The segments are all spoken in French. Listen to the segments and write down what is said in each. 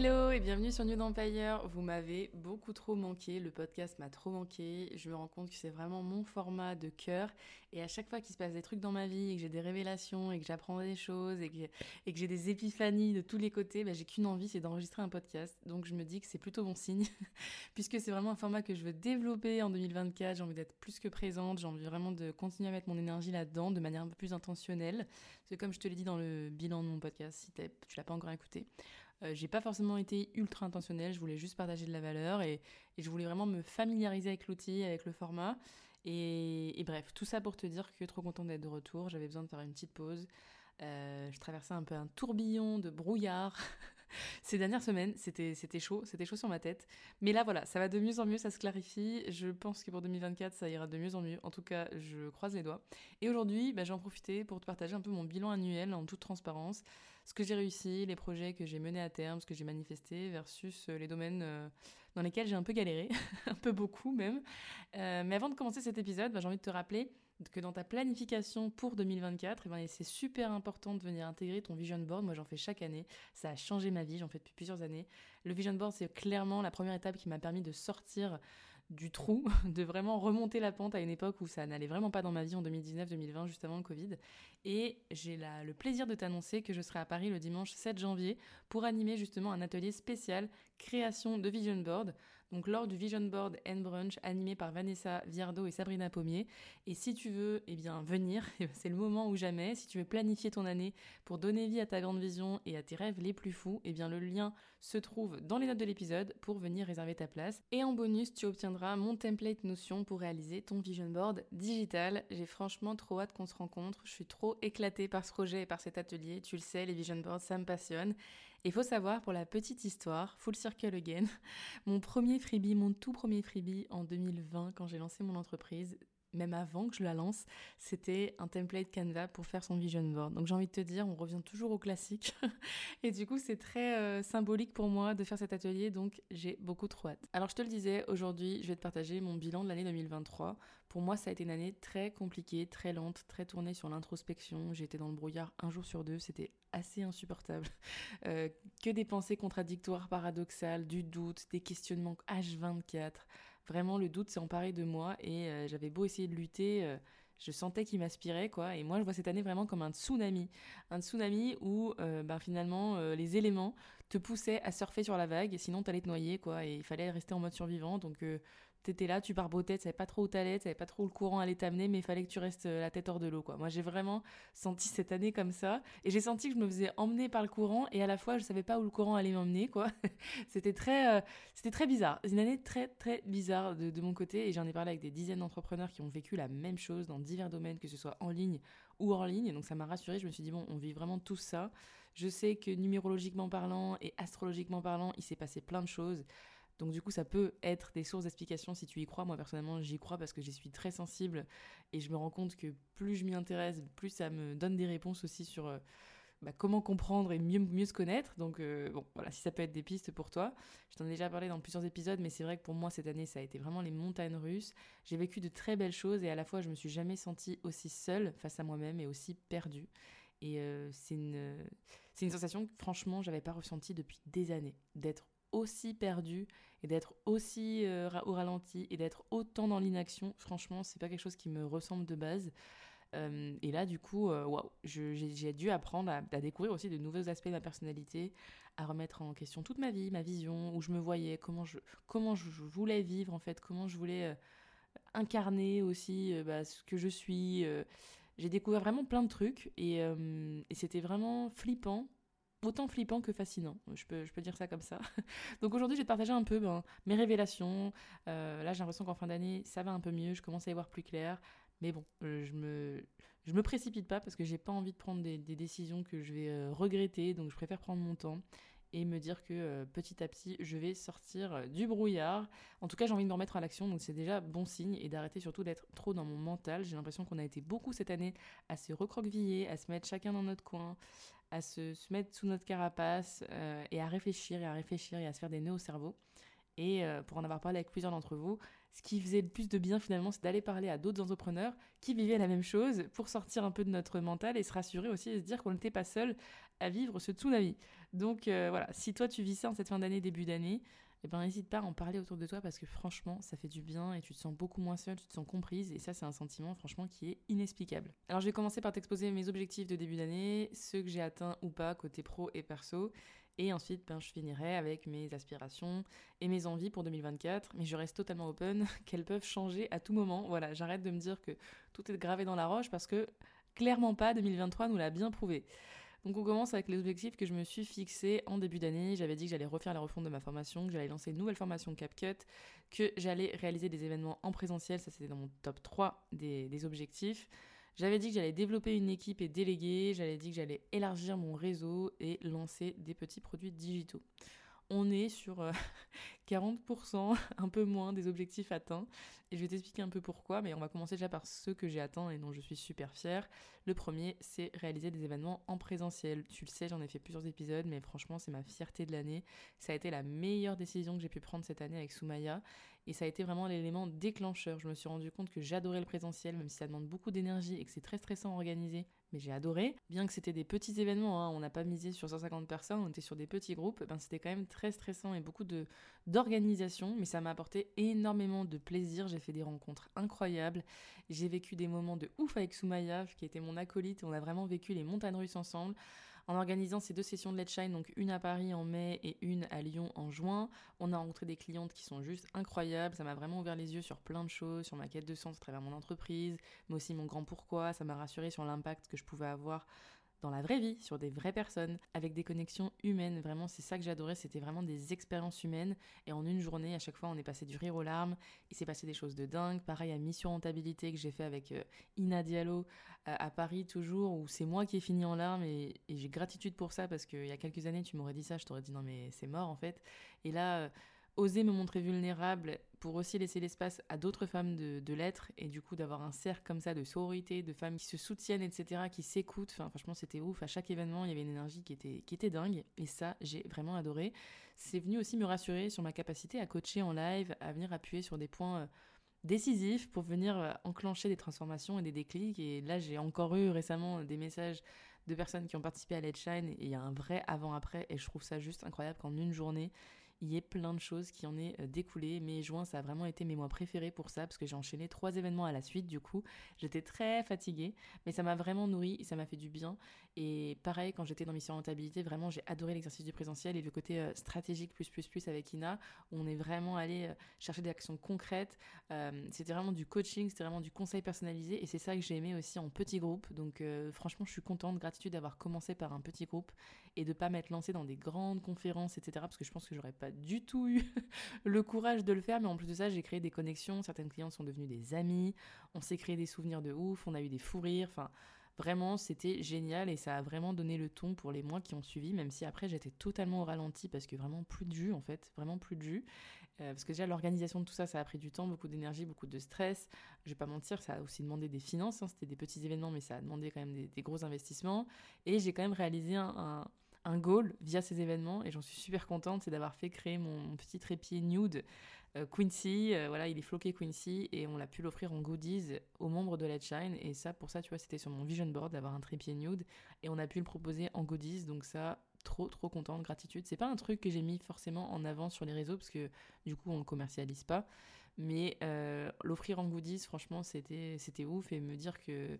Hello et bienvenue sur New Empire. Vous m'avez beaucoup trop manqué, le podcast m'a trop manqué. Je me rends compte que c'est vraiment mon format de cœur. Et à chaque fois qu'il se passe des trucs dans ma vie et que j'ai des révélations et que j'apprends des choses et que, que j'ai des épiphanies de tous les côtés, bah, j'ai qu'une envie, c'est d'enregistrer un podcast. Donc je me dis que c'est plutôt bon signe, puisque c'est vraiment un format que je veux développer en 2024. J'ai envie d'être plus que présente, j'ai envie vraiment de continuer à mettre mon énergie là-dedans de manière un peu plus intentionnelle. C'est comme je te l'ai dit dans le bilan de mon podcast, si tu l'as pas encore écouté. Euh, j'ai pas forcément été ultra intentionnelle, je voulais juste partager de la valeur et, je voulais vraiment me familiariser avec l'outil, avec le format. Et, bref, tout ça pour te dire que trop contente d'être de retour, j'avais besoin de faire une petite pause. Euh, je traversais un peu un tourbillon de brouillard ces dernières semaines. C'était, chaud, c'était chaud sur ma tête. Mais là, voilà, ça va de mieux en mieux, ça se clarifie. Je pense que pour 2024, ça ira de mieux en mieux. En tout cas, je croise les doigts. Et aujourd'hui, bah, j'en profiter pour te partager un peu mon bilan annuel en toute transparence. Ce que j'ai réussi, les projets que j'ai menés à terme, ce que j'ai manifesté versus euh, les domaines euh, dans lesquels j'ai un peu galéré, un peu beaucoup même. mais avant de commencer cet épisode, bah, j'ai envie de te rappeler que dans ta planification pour 2024, eh ben, c'est super important de venir intégrer ton vision board. Moi, j'en fais chaque année. Ça a changé ma vie. J'en fais depuis plusieurs années. Le vision board, c'est clairement la première étape qui m'a permis de sortir du trou, de vraiment remonter la pente à une époque où ça n'allait vraiment pas dans ma vie en 2019-2020, juste avant le Covid. Et j'ai le plaisir de t'annoncer que je serai à Paris le dimanche 7 janvier pour animer justement un atelier spécial création de vision board. Donc lors du vision board and brunch animé par Vanessa Viardo et Sabrina Pommier. Et si tu veux, eh bien venir, c'est le moment ou jamais. Si tu veux planifier ton année pour donner vie à ta grande vision et à tes rêves les plus fous, eh bien le lien se trouve dans les notes de l'épisode pour venir réserver ta place. Et en bonus, tu obtiendras mon template Notion pour réaliser ton vision board digital. J'ai franchement trop hâte qu'on se rencontre. Je suis trop éclatée par ce projet et par cet atelier. Tu le sais, les vision boards, ça me passionne. Et faut savoir, pour la petite histoire, full circle again, mon premier freebie, mon tout premier freebie en 2020, quand j'ai lancé mon entreprise, même avant que je la lance, c'était un template Canva pour faire son vision board. Donc j'ai envie de te dire, on revient toujours au classique. et du coup, c'est très euh, symbolique pour moi de faire cet atelier, donc j'ai beaucoup trop hâte. Alors je te le disais, aujourd'hui, je vais te partager mon bilan de l'année 2023. Pour moi, ça a été une année très compliquée, très lente, très tournée sur l'introspection. J'ai été dans le brouillard un jour sur deux, c'était assez insupportable. Euh, que des pensées contradictoires, paradoxales, du doute, des questionnements H24. Vraiment, le doute s'est emparé de moi et euh, j'avais beau essayer de lutter, euh, je sentais qu'il m'aspirait, quoi. Et moi, je vois cette année vraiment comme un tsunami. Un tsunami où, ben, finalement, les éléments te poussaient à surfer sur la vague, sinon t'allais te noyer, quoi. Et il fallait rester en mode survivant. Donc, t'étais là, tu barbotais, tu savais pas trop où t'allais, tu savais pas trop où le courant allait t'amener, mais il fallait que tu restes euh, la tête hors de l'eau, quoi. Moi, j'ai vraiment senti cette année comme ça, et j'ai senti que je me faisais emmener par le courant, et à la fois, je savais pas où le courant allait m'emmener, quoi. c'était très, euh, c'était très bizarre. Une année très, très bizarre de, mon côté, et j'en ai parlé avec des dizaines d'entrepreneurs qui ont vécu la même chose dans divers domaines, que ce soit en ligne ou hors ligne, donc ça m'a rassurée. Je me suis dit, bon, on vit vraiment tout ça. Je sais que numérologiquement parlant et astrologiquement parlant, il s'est passé plein de choses. Donc du coup, ça peut être des sources d'explication si tu y crois. Moi, personnellement, j'y crois parce que j'y suis très sensible et je me rends compte que plus je m'y intéresse, plus ça me donne des réponses aussi sur euh, bah, comment comprendre et mieux, mieux se connaître. Donc euh, bon, voilà, si ça peut être des pistes pour toi. Je t'en ai déjà parlé dans plusieurs épisodes, mais c'est vrai que pour moi, cette année, ça a été vraiment les montagnes russes. J'ai vécu de très belles choses et à la fois, je me suis jamais sentie aussi seule face à moi-même et aussi perdue. Et euh, c'est une, une sensation que franchement, j'avais pas ressentie depuis des années, d'être aussi perdu et d'être aussi euh, au ralenti et d'être autant dans l'inaction, franchement, c'est pas quelque chose qui me ressemble de base. Euh, et là, du coup, euh, waouh, j'ai dû apprendre à, découvrir aussi de nouveaux aspects de ma personnalité, à remettre en question toute ma vie, ma vision, où je me voyais, comment je, comment je voulais vivre en fait, comment je voulais incarner aussi bah, ce que je suis. j'ai découvert vraiment plein de trucs et, et c'était vraiment flippant autant flippant que fascinant. Je peux, je peux dire ça comme ça. Donc aujourd'hui, je vais te partager un peu ben, mes révélations. Euh, là, j'ai l'impression qu'en fin d'année, ça va un peu mieux. Je commence à y voir plus clair. Mais bon, je me je me précipite pas parce que j'ai pas envie de prendre des, décisions que je vais regretter, donc je préfère prendre mon temps et me dire que petit à petit je vais sortir du brouillard. En tout cas, j'ai envie de me remettre à l'action, donc c'est déjà bon signe et d'arrêter surtout d'être trop dans mon mental. J'ai l'impression qu'on a été beaucoup cette année à se recroqueviller, à se mettre chacun dans notre coin, à se, mettre sous notre carapace euh, et à réfléchir et à réfléchir et à se faire des nœuds au cerveau. Et euh, pour en avoir parlé avec plusieurs d'entre vous, ce qui faisait le plus de bien finalement, c'est d'aller parler à d'autres entrepreneurs qui vivaient la même chose pour sortir un peu de notre mental et se rassurer aussi et se dire qu'on n'était pas seul à vivre ce tsunami. Donc euh, voilà, si toi tu vis ça en cette fin d'année, début d'année, eh ben n'hésite pas à en parler autour de toi parce que franchement, ça fait du bien et tu te sens beaucoup moins seule, tu te sens comprise et ça c'est un sentiment franchement qui est inexplicable. Alors je vais commencer par t'exposer mes objectifs de début d'année, ceux que j'ai atteints ou pas côté pro et perso et ensuite ben, je finirai avec mes aspirations et mes envies pour 2024, mais je reste totalement open qu'elles peuvent changer à tout moment. Voilà, j'arrête de me dire que tout est gravé dans la roche parce que clairement pas 2023 nous l'a bien prouvé. Donc on commence avec les objectifs que je me suis fixés en début d'année. J'avais dit que j'allais refaire la refonte de ma formation, que j'allais lancer une nouvelle formation CapCut, que j'allais réaliser des événements en présentiel, ça c'était dans mon top 3 des, des objectifs. J'avais dit que j'allais développer une équipe et déléguer, j'avais dit que j'allais élargir mon réseau et lancer des petits produits digitaux on est sur 40%, euh, un peu moins des objectifs atteints. Et je vais t'expliquer un peu pourquoi, mais on va commencer déjà par ceux que j'ai atteints et dont je suis super fière. Le premier, c'est réaliser des événements en présentiel. Tu le sais, j'en ai fait plusieurs épisodes, mais franchement, c'est ma fierté de l'année. Ça a été la meilleure décision que j'ai pu prendre cette année avec Soumaya. Et ça a été vraiment l'élément déclencheur. Je me suis rendu compte que j'adorais le présentiel, même si ça demande beaucoup d'énergie et que c'est très stressant à organiser mais j'ai adoré. Bien que c'était des petits événements, hein, on n'a pas misé sur 150 personnes, on était sur des petits groupes, ben c'était quand même très stressant et beaucoup d'organisation, mais ça m'a apporté énormément de plaisir. J'ai fait des rencontres incroyables, j'ai vécu des moments de ouf avec Soumaya, qui était mon acolyte, on a vraiment vécu les montagnes russes ensemble en organisant ces deux sessions de Let's Shine, donc une à Paris en mai et une à Lyon en juin. On a rencontré des clientes qui sont juste incroyables. Ça m'a vraiment ouvert les yeux sur plein de choses, sur ma quête de sens à travers mon entreprise, mais aussi mon grand pourquoi. Ça m'a rassuré sur l'impact que je pouvais avoir dans la vraie vie, sur des vraies personnes, avec des connexions humaines. Vraiment, c'est ça que j'adorais, c'était vraiment des expériences humaines. Et en une journée, à chaque fois, on est passé du rire aux larmes. Il s'est passé des choses de dingue. Pareil à Mission Rentabilité que j'ai fait avec euh, Ina Diallo euh, à Paris toujours, où c'est moi qui ai fini en larmes et, j'ai gratitude pour ça parce qu'il y a quelques années, tu m'aurais dit ça, je t'aurais dit non mais c'est mort en fait. Et là... Euh, oser me montrer vulnérable pour aussi laisser l'espace à d'autres femmes de, l'être et du coup d'avoir un cercle comme ça de sororité, de femmes qui se soutiennent, etc., qui s'écoutent. Franchement, c'était ouf. À chaque événement, il y avait une énergie qui était, qui était dingue et ça, j'ai vraiment adoré. C'est venu aussi me rassurer sur ma capacité à coacher en live, à venir appuyer sur des points. Euh, décisifs pour venir euh, enclencher des transformations et des déclics. Et là, j'ai encore eu récemment des messages de personnes qui ont participé à Let's Shine et il y a un vrai avant-après et je trouve ça juste incroyable qu'en une journée, il y ait plein de choses qui en est euh, découlé. Mai et juin, ça a vraiment été mes mois préférés pour ça, parce que j'ai enchaîné trois événements à la suite, du coup. J'étais très fatiguée, mais ça m'a vraiment nourri ça m'a fait du bien. Et pareil, quand j'étais dans Mission Rentabilité, vraiment, j'ai adoré l'exercice du présentiel et le côté euh, stratégique plus, plus, plus avec Ina, on est vraiment allé euh, chercher des actions concrètes. c'était vraiment du coaching, c'était vraiment du conseil personnalisé, et c'est ça que j'ai aimé aussi en petit groupe. Donc, franchement, je suis contente, gratitude d'avoir commencé par un petit groupe et de pas m'être lancée dans des grandes conférences, etc. Parce que je pense que j'aurais pas du tout eu le courage de le faire. Mais en plus de ça, j'ai créé des connexions. Certaines clientes sont devenues des amis. On s'est créé des souvenirs de ouf. On a eu des fous rires. Enfin, Vraiment, c'était génial et ça a vraiment donné le ton pour les mois qui ont suivi, même si après j'étais totalement au ralenti parce que vraiment plus de jus en fait, vraiment plus de jus. Euh, parce que déjà l'organisation de tout ça, ça a pris du temps, beaucoup d'énergie, beaucoup de stress. Je vais pas mentir, ça a aussi demandé des finances, hein. c'était des petits événements, mais ça a demandé quand même des, gros investissements. Et j'ai quand même réalisé un goal via ces événements et j'en suis super contente, c'est d'avoir fait créer mon, petit trépied nude euh, Quincy. Euh, voilà, il est floqué Quincy et on l'a pu l'offrir en goodies aux membres de Let's Shine. Et ça, pour ça, tu vois, c'était sur mon vision board d'avoir un trépied nude et on a pu le proposer en goodies. Donc ça, trop trop contente, gratitude. C'est pas un truc que j'ai mis forcément en avant sur les réseaux parce que du coup on le commercialise pas. Mais euh, l'offrir en goodies, franchement, c'était c'était ouf et me dire que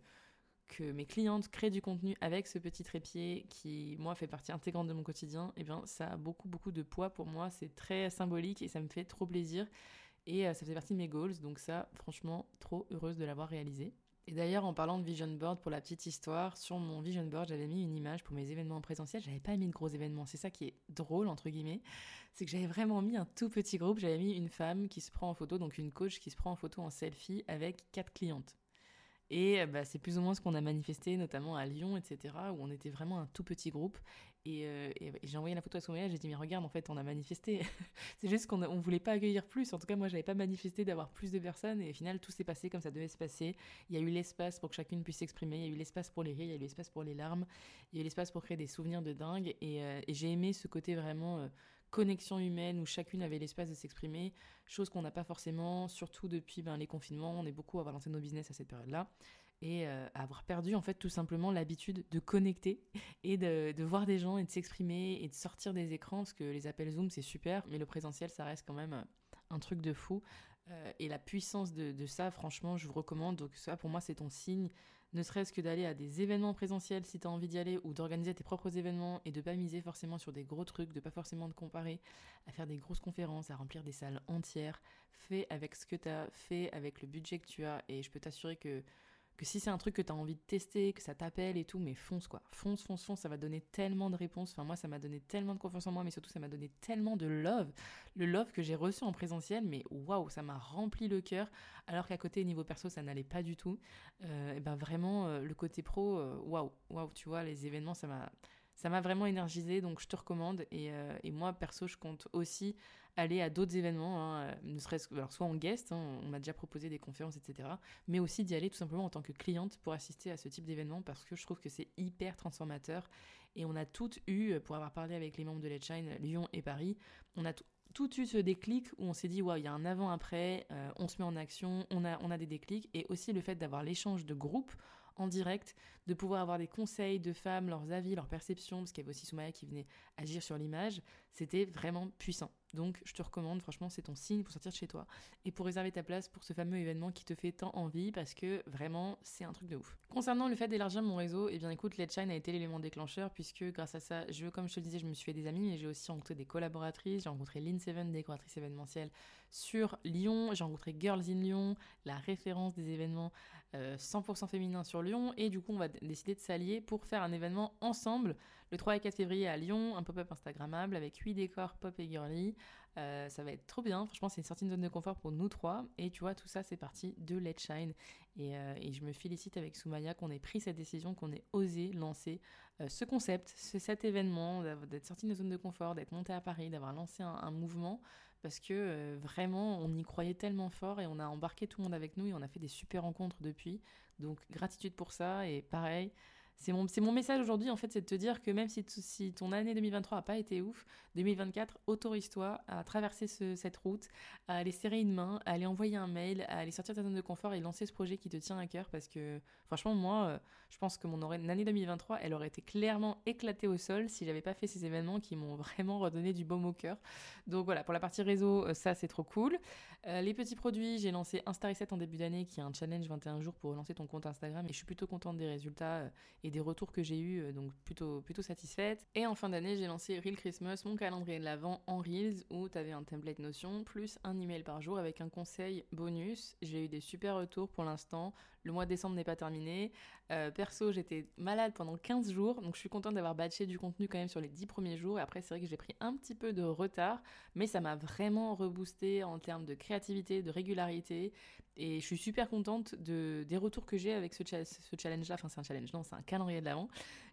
que mes clientes créent du contenu avec ce petit trépied qui, moi, fait partie intégrante de mon quotidien, eh bien, ça a beaucoup, beaucoup de poids pour moi. C'est très symbolique et ça me fait trop plaisir. Et euh, ça fait partie de mes goals. Donc ça, franchement, trop heureuse de l'avoir réalisé. Et d'ailleurs, en parlant de vision board, pour la petite histoire, sur mon vision board, j'avais mis une image pour mes événements présentiels. J'avais pas mis de gros événements. C'est ça qui est drôle, entre guillemets. C'est que j'avais vraiment mis un tout petit groupe. J'avais mis une femme qui se prend en photo, donc une coach qui se prend en photo en selfie avec quatre clientes. Et bah, c'est plus ou moins ce qu'on a manifesté, notamment à Lyon, etc., où on était vraiment un tout petit groupe. Et, euh, j'ai envoyé la photo à Soumaïa, j'ai dit, mais regarde, en fait, on a manifesté. c'est juste qu'on ne voulait pas accueillir plus. En tout cas, moi, j'avais pas manifesté d'avoir plus de personnes. Et au final, tout s'est passé comme ça devait se passer. Il y a eu l'espace pour que chacune puisse s'exprimer. Il y a eu l'espace pour les rires, il y a eu l'espace pour les larmes. Il y a eu l'espace pour créer des souvenirs de dingue. Et, euh, j'ai aimé ce côté vraiment euh, connexion humaine où chacune avait l'espace de s'exprimer, chose qu'on n'a pas forcément, surtout depuis ben, les confinements. On est beaucoup à avoir lancé nos business à cette période-là et euh, avoir perdu en fait tout simplement l'habitude de connecter et de, de, voir des gens et de s'exprimer et de sortir des écrans parce que les appels Zoom c'est super mais le présentiel ça reste quand même euh, un truc de fou euh, et la puissance de, de, ça franchement je vous recommande donc ça pour moi c'est ton signe ne serait-ce que d'aller à des événements présentiels si tu as envie d'y aller ou d'organiser tes propres événements et de pas miser forcément sur des gros trucs, de pas forcément te comparer à faire des grosses conférences, à remplir des salles entières, fais avec ce que tu as, fais avec le budget que tu as et je peux t'assurer que que si c'est un truc que tu as envie de tester, que ça t'appelle et tout, mais fonce quoi. Fonce, fonce, fonce, ça va donner tellement de réponses. Enfin, moi, ça m'a donné tellement de confiance en moi, mais surtout, ça m'a donné tellement de love. Le love que j'ai reçu en présentiel, mais waouh, ça m'a rempli le cœur. Alors qu'à côté, niveau perso, ça n'allait pas du tout. Euh, et ben vraiment, euh, le côté pro, euh, waouh, waouh, tu vois, les événements, ça m'a ça m'a vraiment énergisé, donc je te recommande. Et, euh, et, moi, perso, je compte aussi aller à d'autres événements, hein, euh, ne serait-ce que, alors soit en guest, hein, on m'a déjà proposé des conférences, etc., mais aussi d'y aller tout simplement en tant que cliente pour assister à ce type d'événement parce que je trouve que c'est hyper transformateur. Et on a toutes eu, pour avoir parlé avec les membres de Let's Shine, Lyon et Paris, on a tout eu ce déclic où on s'est dit, waouh, il y a un avant-après, euh, on se met en action, on a, on a des déclics, et aussi le fait d'avoir l'échange de groupe en direct, de pouvoir avoir des conseils de femmes, leurs avis, leurs perceptions, parce qu'il y avait aussi Soumaya qui venait agir sur l'image, c'était vraiment puissant. Donc je te recommande, franchement, c'est ton signe pour sortir de chez toi et pour réserver ta place pour ce fameux événement qui te fait tant envie parce que vraiment, c'est un truc de ouf. Concernant le fait d'élargir mon réseau, eh bien écoute, Let's Shine a été l'élément déclencheur puisque grâce à ça, je, comme je te le disais, je me suis fait des amis, mais j'ai aussi rencontré des collaboratrices. J'ai rencontré Lynn Seven, décoratrice événementielle sur Lyon. J'ai rencontré Girls in Lyon, la référence des événements 100% euh, féminins sur Lyon. Et du coup, on va décider de s'allier pour faire un événement ensemble le 3 et 4 février à Lyon, un pop-up Instagrammable avec 8 décors pop et girly. Euh, ça va être trop bien. Franchement, c'est une sortie de zone de confort pour nous trois. Et tu vois, tout ça, c'est parti de Let's Shine. Et, euh, je me félicite avec Soumaya qu'on ait pris cette décision, qu'on ait osé lancer ce concept, cet événement, d'être sorti de nos zone de confort, d'être monté à Paris, d'avoir lancé un, mouvement. Parce que vraiment, on y croyait tellement fort et on a embarqué tout le monde avec nous et on a fait des super rencontres depuis. Donc, gratitude pour ça. Et pareil, c'est mon, mon message aujourd'hui, en fait, c'est de te dire que même si, si ton année 2023 n'a pas été ouf, 2024, autorise-toi à traverser cette route, à aller serrer une main, à aller envoyer un mail, à aller sortir de ta zone de confort et lancer ce projet qui te tient à cœur parce que, franchement, moi, euh, je pense que mon année 2023, elle aurait été clairement éclatée au sol si j'avais pas fait ces événements qui m'ont vraiment redonné du baume au cœur. Donc voilà, pour la partie réseau, euh, ça, c'est trop cool. Euh, les petits produits, j'ai lancé Insta Reset en début d'année qui est un challenge 21 jours pour lancer ton compte Instagram et je suis plutôt contente des résultats des retours que j'ai eu, euh, donc plutôt, plutôt satisfaite. Et en fin d'année, j'ai lancé Real Christmas, mon calendrier de l'avant en Reels, où tu avais un template Notion, plus un email par jour avec un conseil bonus. J'ai eu des super retours pour l'instant. Le mois de décembre n'est pas terminé. Euh, perso, j'étais malade pendant 15 jours, donc je suis contente d'avoir batché du contenu quand même sur les 10 premiers jours. Et après, c'est vrai que j'ai pris un petit peu de retard, mais ça m'a vraiment reboosté en termes de créativité, de régularité. Et je suis super contente de, des retours que j'ai avec ce, challenge-là. Enfin, c'est un challenge, non, c'est un calendrier de l'avant.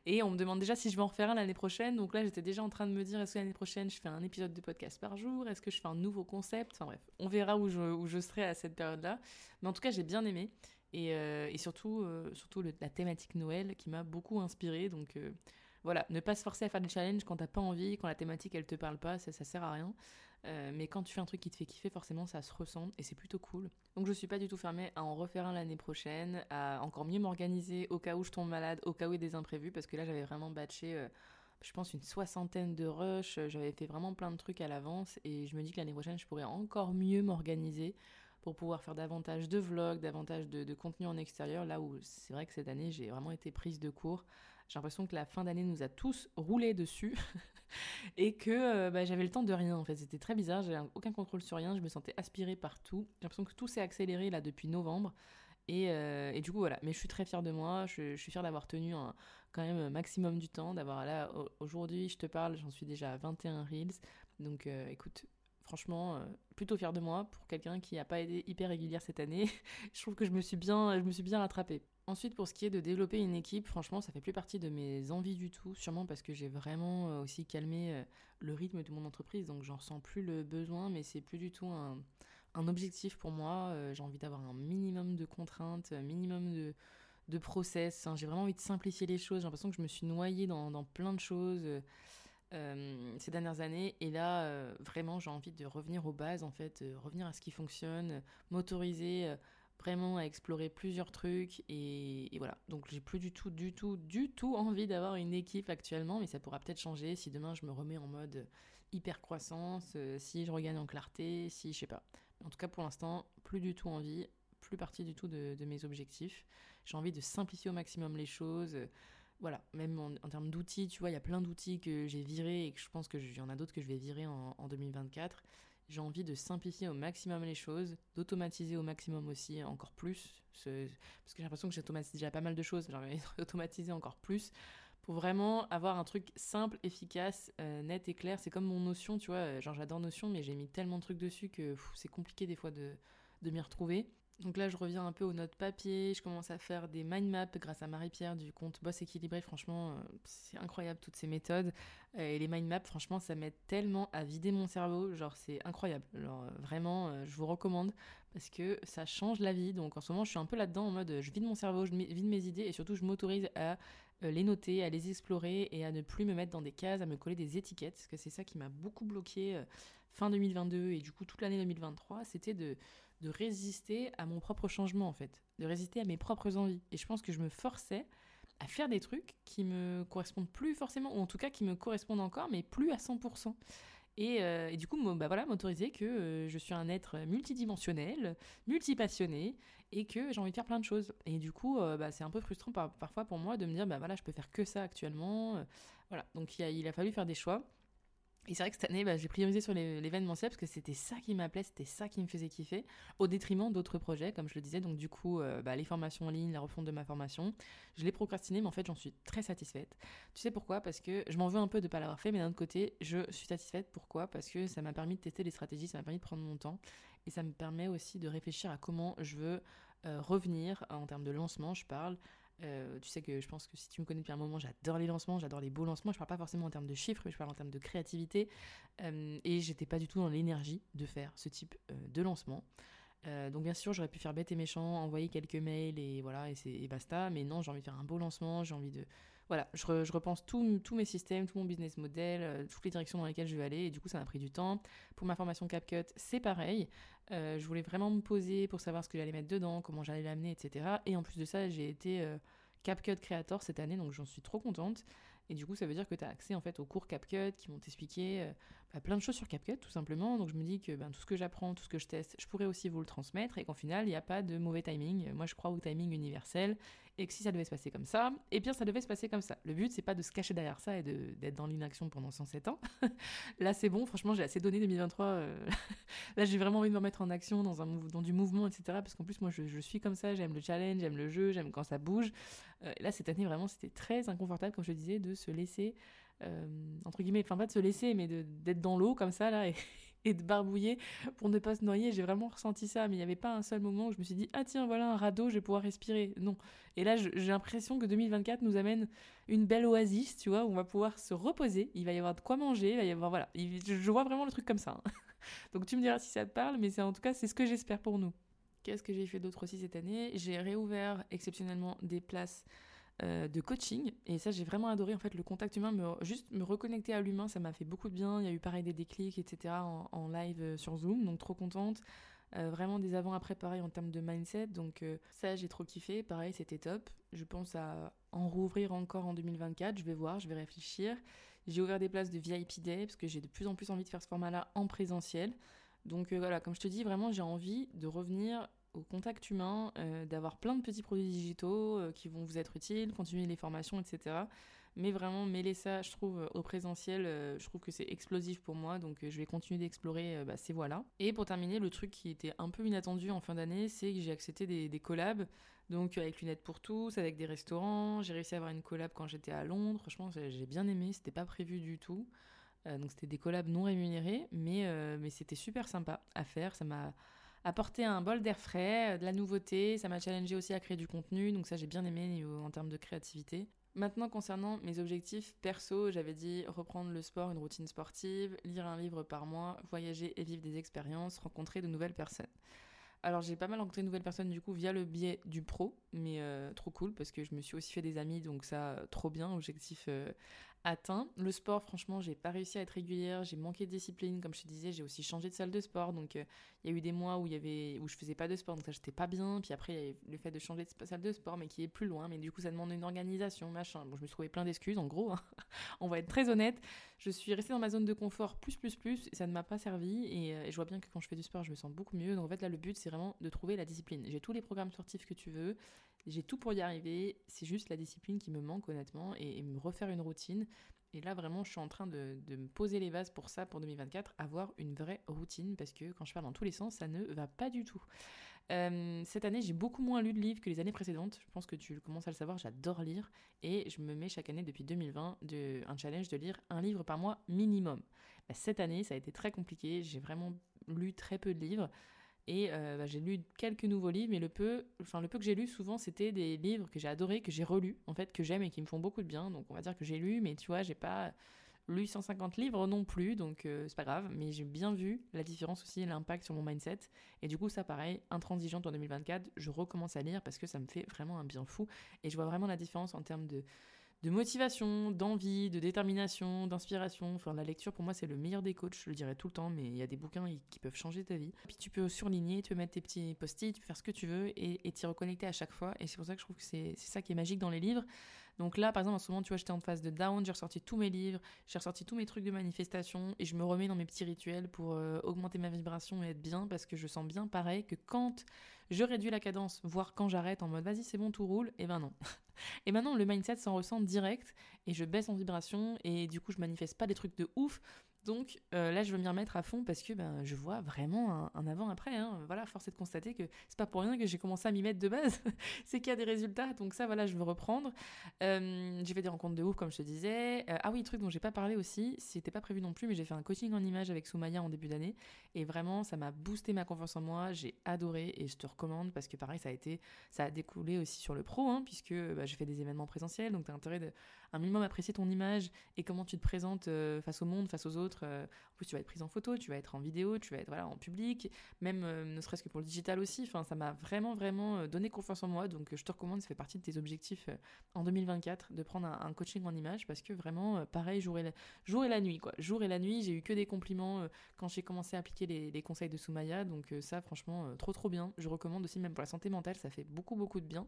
Et on me demande déjà si je vais en refaire un l'année prochaine. Donc là, j'étais déjà en train de me dire est-ce que l'année prochaine, je fais un épisode de podcast par jour? Est-ce que je fais un nouveau concept? Enfin bref, on verra où je, serai à cette période-là. Mais en tout cas, j'ai bien aimé. Et, euh, surtout, euh, la thématique Noël qui m'a beaucoup inspirée. Donc euh, voilà, ne pas se forcer à faire des challenges quand t'as pas envie, quand la thématique elle te parle pas, ça, ça sert à rien. Mais quand tu fais un truc qui te fait kiffer, forcément ça se ressent et c'est plutôt cool. Donc je suis pas du tout fermée à en refaire un l'année prochaine, à encore mieux m'organiser au cas où je tombe malade, au cas où il y a des imprévus, parce que là j'avais vraiment batché je pense, une soixantaine de rushs. J'avais fait vraiment plein de trucs à l'avance et je me dis que l'année prochaine, je pourrais encore mieux m'organiser pour pouvoir faire davantage de vlogs, davantage de, contenu en extérieur, là où c'est vrai que cette année, j'ai vraiment été prise de court. J'ai l'impression que la fin d'année nous a tous roulé dessus et que euh, bah, j'avais le temps de rien en fait. C'était très bizarre, j'avais aucun contrôle sur rien, je me sentais aspirée partout. J'ai l'impression que tout s'est accéléré là depuis novembre. Et, euh, du coup, voilà. Mais je suis très fière de moi. Je, suis fière d'avoir tenu un, quand même un maximum du temps. D'avoir là, aujourd'hui, je te parle, j'en suis déjà à 21 Reels. Donc, euh, écoute, Franchement, plutôt fière de moi pour quelqu'un qui n'a pas été hyper régulière cette année. je trouve que je me suis bien, je me suis bien rattrapée. Ensuite, pour ce qui est de développer une équipe, franchement, ça fait plus partie de mes envies du tout, sûrement parce que j'ai vraiment aussi calmé le rythme de mon entreprise, donc j'en ressens plus le besoin, mais c'est plus du tout un, objectif pour moi. j'ai envie d'avoir un minimum de contraintes, un minimum de, process. J'ai vraiment envie de simplifier les choses. J'ai l'impression que je me suis noyée dans, plein de choses euh, euh, ces dernières années. Et là, euh, vraiment, j'ai envie de revenir aux bases, en fait, revenir à ce qui fonctionne, m'autoriser vraiment à explorer plusieurs trucs. Et, voilà. Donc, j'ai plus du tout, du tout, du tout envie d'avoir une équipe actuellement. Mais ça pourra peut-être changer si demain je me remets en mode hyper croissance, si je regagne en clarté, si je sais pas. En tout cas, pour l'instant, plus du tout envie, plus partie du tout de mes objectifs. J'ai envie de simplifier au maximum les choses. Voilà, même en, termes d'outils, tu vois, il y a plein d'outils que j'ai virés et que je pense qu'il y en a d'autres que je vais virer en, 2024. J'ai envie de simplifier au maximum les choses, d'automatiser au maximum aussi, encore plus, parce que j'ai l'impression que j'automatise déjà pas mal de choses, j'ai envie d'automatiser encore plus pour vraiment avoir un truc simple, efficace, euh, net et clair. C'est comme mon Notion, tu vois, genre j'adore Notion, mais j'ai mis tellement de trucs dessus que c'est compliqué des fois de, de m'y retrouver. Donc là, je reviens un peu aux notes papier, je commence à faire des mind maps grâce à Marie-Pierre du compte Boss Équilibré. Franchement, euh, c'est incroyable toutes ces méthodes. Euh, et les mind maps, franchement, ça m'aide tellement à vider mon cerveau. Genre, c'est incroyable. Euh, vraiment, je vous recommande parce que ça change la vie. Donc en ce moment, je suis un peu là-dedans en mode je vide mon cerveau, je vide mes idées et surtout, je m'autorise à les noter, à les explorer et à ne plus me mettre dans des cases, à me coller des étiquettes. Parce que c'est ça qui m'a beaucoup bloqué fin 2022 et du coup toute l'année 2023. C'était de de résister à mon propre changement en fait, de résister à mes propres envies. Et je pense que je me forçais à faire des trucs qui me correspondent plus forcément, ou en tout cas qui me correspondent encore, mais plus à 100%. Euh, et, du coup, bah voilà, m'autoriser que euh, je suis un être multidimensionnel, multipassionné, et que j'ai envie de faire plein de choses. Et du coup, euh, bah, c'est un peu frustrant parfois pour moi de me dire, bah voilà, je peux faire que ça actuellement. voilà, donc il a fallu faire des choix. Et c'est vrai que cette année, bah, j'ai priorisé sur l'événementiel parce que c'était ça qui m'appelait, c'était ça qui me faisait kiffer, au détriment d'autres projets, comme je le disais. Donc, du coup, euh, bah, les formations en ligne, la refonte de ma formation, je l'ai procrastiné, mais en fait, j'en suis très satisfaite. Tu sais pourquoi? Parce que je m'en veux un peu de ne pas l'avoir fait, mais d'un autre côté, je suis satisfaite. Pourquoi? Parce que ça m'a permis de tester les stratégies, ça m'a permis de prendre mon temps, et ça me permet aussi de réfléchir à comment je veux euh, revenir en termes de lancement, je parle, euh, tu sais que je pense que si tu me connais depuis un moment, j'adore les lancements, j'adore les beaux lancements. Je parle pas forcément en termes de chiffres, mais je parle en termes de créativité. Euh, et j'étais pas du tout dans l'énergie de faire ce type euh, de lancement. donc bien sûr, j'aurais pu faire bête et méchant, envoyer quelques mails et voilà, et, et basta. Mais non, j'ai envie de faire un beau lancement, j'ai envie de... Voilà, je, repense tous mes systèmes, tout mon business model, toutes les directions dans lesquelles je vais aller. Et du coup, ça m'a pris du temps. Pour ma formation CapCut, c'est pareil. je voulais vraiment me poser pour savoir ce que j'allais mettre dedans, comment j'allais l'amener, etc. Et en plus de ça, j'ai été CapCut Creator cette année, donc j'en suis trop contente. Et du coup, ça veut dire que tu as accès en fait aux cours CapCut qui vont t'expliquer euh, bah, plein de choses sur CapCut, tout simplement. Donc je me dis que ben, tout ce que j'apprends, tout ce que je teste, je pourrais aussi vous le transmettre et qu'en final, il n'y a pas de mauvais timing. Moi, je crois au timing universel et que si ça devait se passer comme ça, eh bien, ça devait se passer comme ça. Le but, c'est pas de se cacher derrière ça et d'être dans l'inaction pendant 107 ans. Là, c'est bon. Franchement, j'ai assez donné 2023. Euh, là, j'ai vraiment envie de me remettre en action dans, un, dans du mouvement, etc. Parce qu'en plus, moi, je, suis comme ça. J'aime le challenge, j'aime le jeu, j'aime quand ça bouge. Euh, là, cette année, vraiment, c'était très inconfortable, comme je disais, de se laisser euh, entre guillemets, enfin pas de se laisser, mais d'être dans l'eau comme ça là et, de barbouiller pour ne pas se noyer. J'ai vraiment ressenti ça, mais il n'y avait pas un seul moment où je me suis dit ah tiens voilà un radeau, je vais pouvoir respirer. Non. Et là j'ai l'impression que 2024 nous amène une belle oasis, tu vois, où on va pouvoir se reposer. Il va y avoir de quoi manger, il va y avoir voilà. Je vois vraiment le truc comme ça. Hein. Donc tu me diras si ça te parle, mais en tout cas c'est ce que j'espère pour nous. Qu'est-ce que j'ai fait d'autre aussi cette année? J'ai réouvert exceptionnellement des places euh, de coaching. Et ça, j'ai vraiment adoré en fait le contact humain, juste me reconnecter à l'humain, ça m'a fait beaucoup de bien. Il y a eu pareil des déclics, etc. en, live euh, sur Zoom, donc trop contente. Euh, vraiment des avant-après pareil en termes de mindset, donc ça j'ai trop kiffé, pareil c'était top. Je pense à en rouvrir encore en 2024, je vais voir, je vais réfléchir. J'ai ouvert des places de VIP Day parce que j'ai de plus en plus envie de faire ce format-là en présentiel. Donc voilà, comme je te dis, vraiment j'ai envie de revenir au contact humain, euh, d'avoir plein de petits produits digitaux euh, qui vont vous être utiles, continuer les formations, etc. Mais vraiment mêler ça, je trouve, au présentiel, euh, je trouve que c'est explosif pour moi, donc je vais continuer d'explorer bah, ces voies-là. Et pour terminer, le truc qui était un peu inattendu en fin d'année, c'est que j'ai accepté des, des, collabs, donc avec Lunettes pour tous, avec des restaurants. J'ai réussi à avoir une collab quand j'étais à Londres, franchement j'ai bien aimé, c'était pas prévu du tout. donc c'était des collabs non rémunérés, mais, mais c'était super sympa à faire. Ça m'a apporté un bol d'air frais, de la nouveauté. Ça m'a challengé aussi à créer du contenu, donc ça j'ai bien aimé en termes de créativité. Maintenant, concernant mes objectifs perso, j'avais dit reprendre le sport, une routine sportive, lire un livre par mois, voyager et vivre des expériences, rencontrer de nouvelles personnes. Alors j'ai pas mal rencontré de nouvelles personnes du coup via le biais du pro, mais euh, trop cool parce que je me suis aussi fait des amis, donc ça trop bien, objectif euh, atteint. Le sport, franchement, j'ai pas réussi à être régulière, j'ai manqué de discipline, comme je te disais, j'ai aussi changé de salle de sport, donc euh, il y a eu des mois où y avait où je faisais pas de sport, donc ça j'étais pas bien. Puis après, il y a le fait de changer de salle de sport, mais qui est plus loin, mais du coup ça demande une organisation, machin. Bon, je me suis trouvé plein d'excuses, en gros. Hein. On va être très honnête. Je suis restée dans ma zone de confort plus plus plus, et ça ne m'a pas servi. Et, euh, et, je vois bien que quand je fais du sport, je me sens beaucoup mieux. Donc en fait là, le but c'est vraiment de trouver la discipline. J'ai tous les programmes sportifs que tu veux. J'ai tout pour y arriver, c'est juste la discipline qui me manque honnêtement et me refaire une routine. Et là, vraiment, je suis en train de, me poser les bases pour ça, pour 2024, avoir une vraie routine, parce que quand je parle dans tous les sens, ça ne va pas du tout. Euh, cette année, j'ai beaucoup moins lu de livres que les années précédentes. Je pense que tu commences à le savoir, j'adore lire. Et je me mets chaque année, depuis 2020, de, un challenge de lire un livre par mois minimum. Bah, cette année, ça a été très compliqué. J'ai vraiment lu très peu de livres. Et euh, bah, j'ai lu quelques nouveaux livres, mais le peu, enfin le peu que j'ai lu, souvent c'était des livres que j'ai adorés, que j'ai relus, en fait, que j'aime et qui me font beaucoup de bien. Donc on va dire que j'ai lu, mais tu vois, j'ai pas lu 150 livres non plus, donc euh, c'est pas grave. Mais j'ai bien vu la différence aussi, l'impact sur mon mindset. Et du coup, ça pareil, intransigeante en 2024, je recommence à lire parce que ça me fait vraiment un bien fou. Et je vois vraiment la différence en termes de de motivation, d'envie, de détermination, d'inspiration. Enfin, la lecture, pour moi, c'est le meilleur des coachs, je le dirais tout le temps, mais il y a des bouquins qui peuvent changer ta vie. Puis tu peux surligner, tu peux mettre tes petits post-it, tu peux faire ce que tu veux et t'y reconnecter à chaque fois. Et c'est pour ça que je trouve que c'est ça qui est magique dans les livres. Donc là, par exemple, en ce moment, tu vois, j'étais en phase de down, j'ai ressorti tous mes livres, j'ai ressorti tous mes trucs de manifestation et je me remets dans mes petits rituels pour euh, augmenter ma vibration et être bien parce que je sens bien pareil que quand je réduis la cadence, voire quand j'arrête en mode vas-y, c'est bon, tout roule, et ben non. et maintenant, le mindset s'en ressent direct et je baisse en vibration et du coup, je manifeste pas des trucs de ouf. Donc euh, là, je veux m'y remettre à fond parce que ben, je vois vraiment un, avant-après. Hein. Voilà, force est de constater que c'est pas pour rien que j'ai commencé à m'y mettre de base. c'est qu'il y a des résultats. Donc ça, voilà, je veux reprendre. Euh, j'ai fait des rencontres de ouf, comme je te disais. Euh, ah oui, truc dont j'ai pas parlé aussi, c'était pas prévu non plus, mais j'ai fait un coaching en image avec Soumaya en début d'année. Et vraiment, ça m'a boosté ma confiance en moi. J'ai adoré et je te recommande parce que pareil, ça a été, ça a découlé aussi sur le pro, hein, puisque bah, j'ai fait des événements présentiels. Donc tu as intérêt de un minimum apprécier ton image et comment tu te présentes face au monde, face aux autres euh, en plus, tu vas être prise en photo, tu vas être en vidéo, tu vas être voilà, en public, même euh, ne serait-ce que pour le digital aussi. Enfin, ça m'a vraiment, vraiment euh, donné confiance en moi. Donc, je te recommande, ça fait partie de tes objectifs en 2024, de prendre un, coaching en image parce que vraiment, pareil, jour et, la, jour et la nuit, quoi. Jour et la nuit, j'ai eu que des compliments quand j'ai commencé à appliquer les, les, conseils de Soumaya. Donc, ça, franchement, trop, trop bien. Je recommande aussi, même pour la santé mentale, ça fait beaucoup, beaucoup de bien.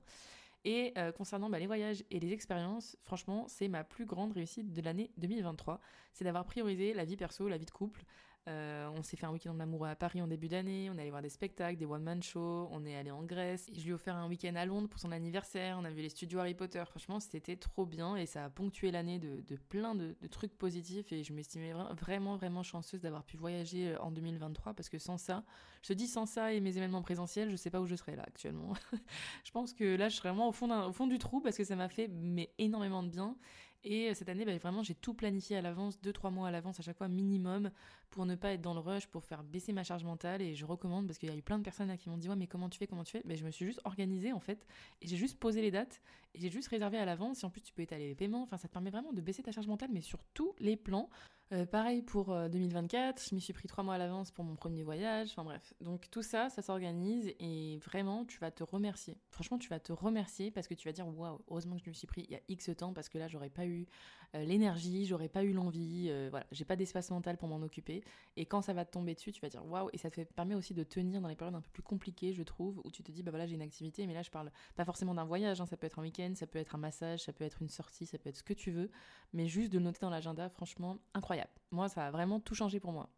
Et euh, concernant bah, les voyages et les expériences, franchement, c'est ma plus grande réussite de l'année 2023. C'est d'avoir priorisé la vie perso, la vie de couple, euh, on s'est fait un week-end d'amoureux à Paris en début d'année, on est allé voir des spectacles, des one-man shows, on est allé en Grèce. Je lui ai offert un week-end à Londres pour son anniversaire, on a vu les studios Harry Potter. Franchement, c'était trop bien et ça a ponctué l'année de, plein de, trucs positifs et je m'estimais vraiment, vraiment chanceuse d'avoir pu voyager euh, en 2023 parce que sans ça, je te dis sans ça et mes événements présentiels, je sais pas où je serais là actuellement. je pense que là, je serais vraiment au fond, au fond du trou parce que ça m'a fait mais, énormément de bien et euh, cette année, bah, vraiment, j'ai tout planifié à l'avance, deux, trois mois à l'avance à chaque fois minimum, pour ne pas être dans le rush, pour faire baisser ma charge mentale. Et je recommande, parce qu'il y a eu plein de personnes qui m'ont dit, ouais, mais comment tu fais, comment tu fais? Mais Je me suis juste organisée, en fait, et j'ai juste posé les dates, et j'ai juste réservé à l'avance. Et en plus, tu peux étaler les paiements. Enfin, ça te permet vraiment de baisser ta charge mentale, mais sur tous les plans. Euh, pareil pour 2024, euh, je m'y suis pris trois mois à l'avance pour mon premier voyage, enfin bref. Donc tout ça, ça s'organise et vraiment, tu vas te remercier. Franchement, tu vas te remercier parce que tu vas dire waouh, heureusement que je me suis pris il y a X temps parce que là, j'aurais pas eu euh, l'énergie, j'aurais pas eu l'envie, voilà, j'ai pas d'espace mental pour m'en occuper. Et quand ça va te tomber dessus, tu vas dire waouh, et ça te permet aussi de tenir dans les périodes un peu plus compliquées, je trouve, où tu te dis bah voilà, j'ai une activité, mais là, je parle pas forcément d'un voyage, hein, ça peut être un week-end, ça peut être un massage, ça peut être une sortie, ça peut être ce que tu veux, mais juste de noter dans l'agenda, franchement, incroyable. Moi, ça a vraiment tout changé pour moi.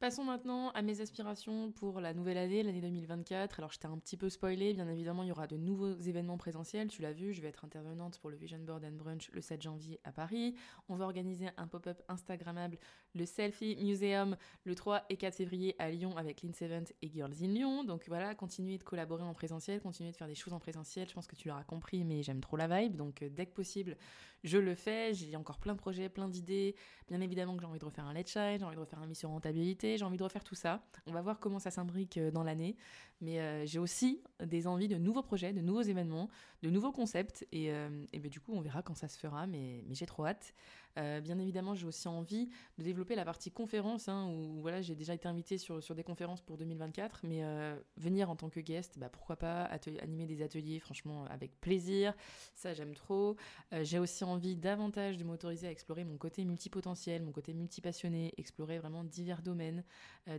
Passons maintenant à mes aspirations pour la nouvelle année, l'année 2024. Alors je t'ai un petit peu spoilé, bien évidemment il y aura de nouveaux événements présentiels, tu l'as vu, je vais être intervenante pour le Vision Board and Brunch le 7 janvier à Paris. On va organiser un pop-up Instagrammable, le Selfie Museum, le 3 et 4 février à Lyon avec l'Insevent et Girls in Lyon. Donc voilà, continuer de collaborer en présentiel, continuer de faire des choses en présentiel, je pense que tu l'auras compris, mais j'aime trop la vibe, donc euh, dès que possible, je le fais. J'ai encore plein de projets, plein d'idées. Bien évidemment que j'ai envie de refaire un let's shine, j'ai envie de refaire un mission rentabilité, j'ai envie de refaire tout ça. On va voir comment ça s'imbrique euh, dans l'année. Mais euh, j'ai aussi des envies de nouveaux projets, de nouveaux événements, de nouveaux concepts. Et, ben, du coup, on verra quand ça se fera, mais j'ai trop hâte. Euh, bien évidemment, j'ai aussi envie de développer la partie conférence, hein, où voilà, j'ai déjà été invitée sur, sur des conférences pour 2024, mais euh, venir en tant que guest, bah, pourquoi pas, animer des ateliers, franchement, avec plaisir, ça j'aime trop. Euh, j'ai aussi envie davantage de m'autoriser à explorer mon côté multipotentiel, mon côté multipassionné, explorer vraiment divers domaines,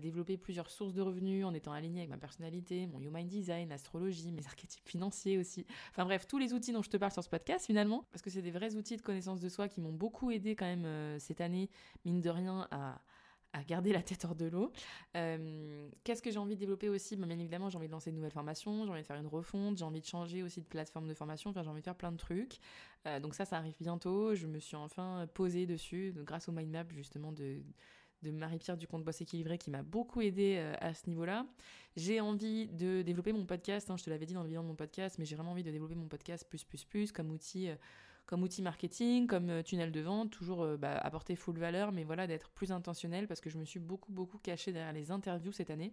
développer plusieurs sources de revenus en étant aligné avec ma personnalité, mon human design, l'astrologie, mes archétypes financiers aussi. Enfin bref, tous les outils dont je te parle sur ce podcast finalement, parce que c'est des vrais outils de connaissance de soi qui m'ont beaucoup aidé quand même euh, cette année, mine de rien, à, garder la tête hors de l'eau. Euh, qu'est-ce que j'ai envie de développer aussi? Bah, Bien évidemment, j'ai envie de lancer de nouvelles formations, j'ai envie de faire une refonte, j'ai envie de changer aussi de plateforme de formation, enfin, j'ai envie de faire plein de trucs. Euh, donc ça, ça arrive bientôt. Je me suis enfin posée dessus grâce au mind map justement de Marie-Pierre du compte Boss Équilibré qui m'a beaucoup aidé à ce niveau-là. J'ai envie de développer mon podcast, hein, je te l'avais dit dans le vidéo de mon podcast, mais j'ai vraiment envie de développer mon podcast plus, plus, plus comme outil comme outil marketing, comme euh, tunnel de vente, toujours euh, bah, apporter full valeur, mais voilà, d'être plus intentionnel parce que je me suis beaucoup, beaucoup caché derrière les interviews cette année.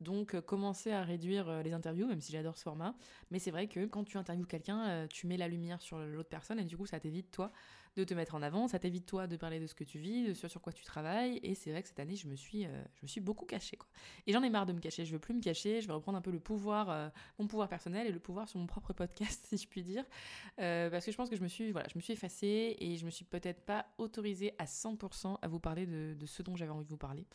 Donc, euh, commencer à réduire les interviews, même si j'adore ce format. Mais c'est vrai que quand tu interviews quelqu'un, tu mets la lumière sur l'autre personne et du coup, ça t'évite, toi, de te mettre en avant, ça t'évite toi de parler de ce que tu vis, de ce sur quoi tu travailles, et c'est vrai que cette année je me suis, euh, beaucoup cachée. Et j'en ai marre de me cacher, je veux plus me cacher, je vais reprendre un peu le pouvoir, euh, mon pouvoir personnel et le pouvoir sur mon propre podcast si je puis dire, euh, parce que je pense que je me suis, voilà, je me suis effacée et je me suis peut-être pas autorisée à 100% à vous parler de, de ce dont j'avais envie de vous parler.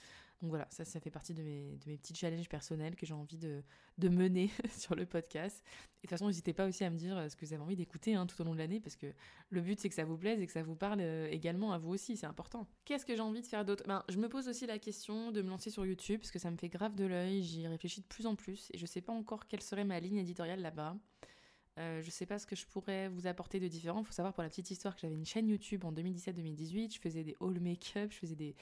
Donc voilà, ça, fait partie de mes, petits challenges personnels que j'ai envie de, mener sur le podcast. Et de toute façon, n'hésitez pas aussi à me dire euh, ce que vous avez envie d'écouter hein, tout au long de l'année, parce que le but, c'est que ça vous plaise et que ça vous parle euh, également à vous aussi, c'est important. Qu'est-ce que j'ai envie de faire d'autre? Ben, Je me pose aussi la question de me lancer sur YouTube, parce que ça me fait grave de l'œil, j'y réfléchis de plus en plus, et je sais pas encore quelle serait ma ligne éditoriale là-bas. Euh, je sais pas ce que je pourrais vous apporter de différent. Il faut savoir pour la petite histoire que j'avais une chaîne YouTube en 2017-2018. Je faisais des haul make-up, je faisais des,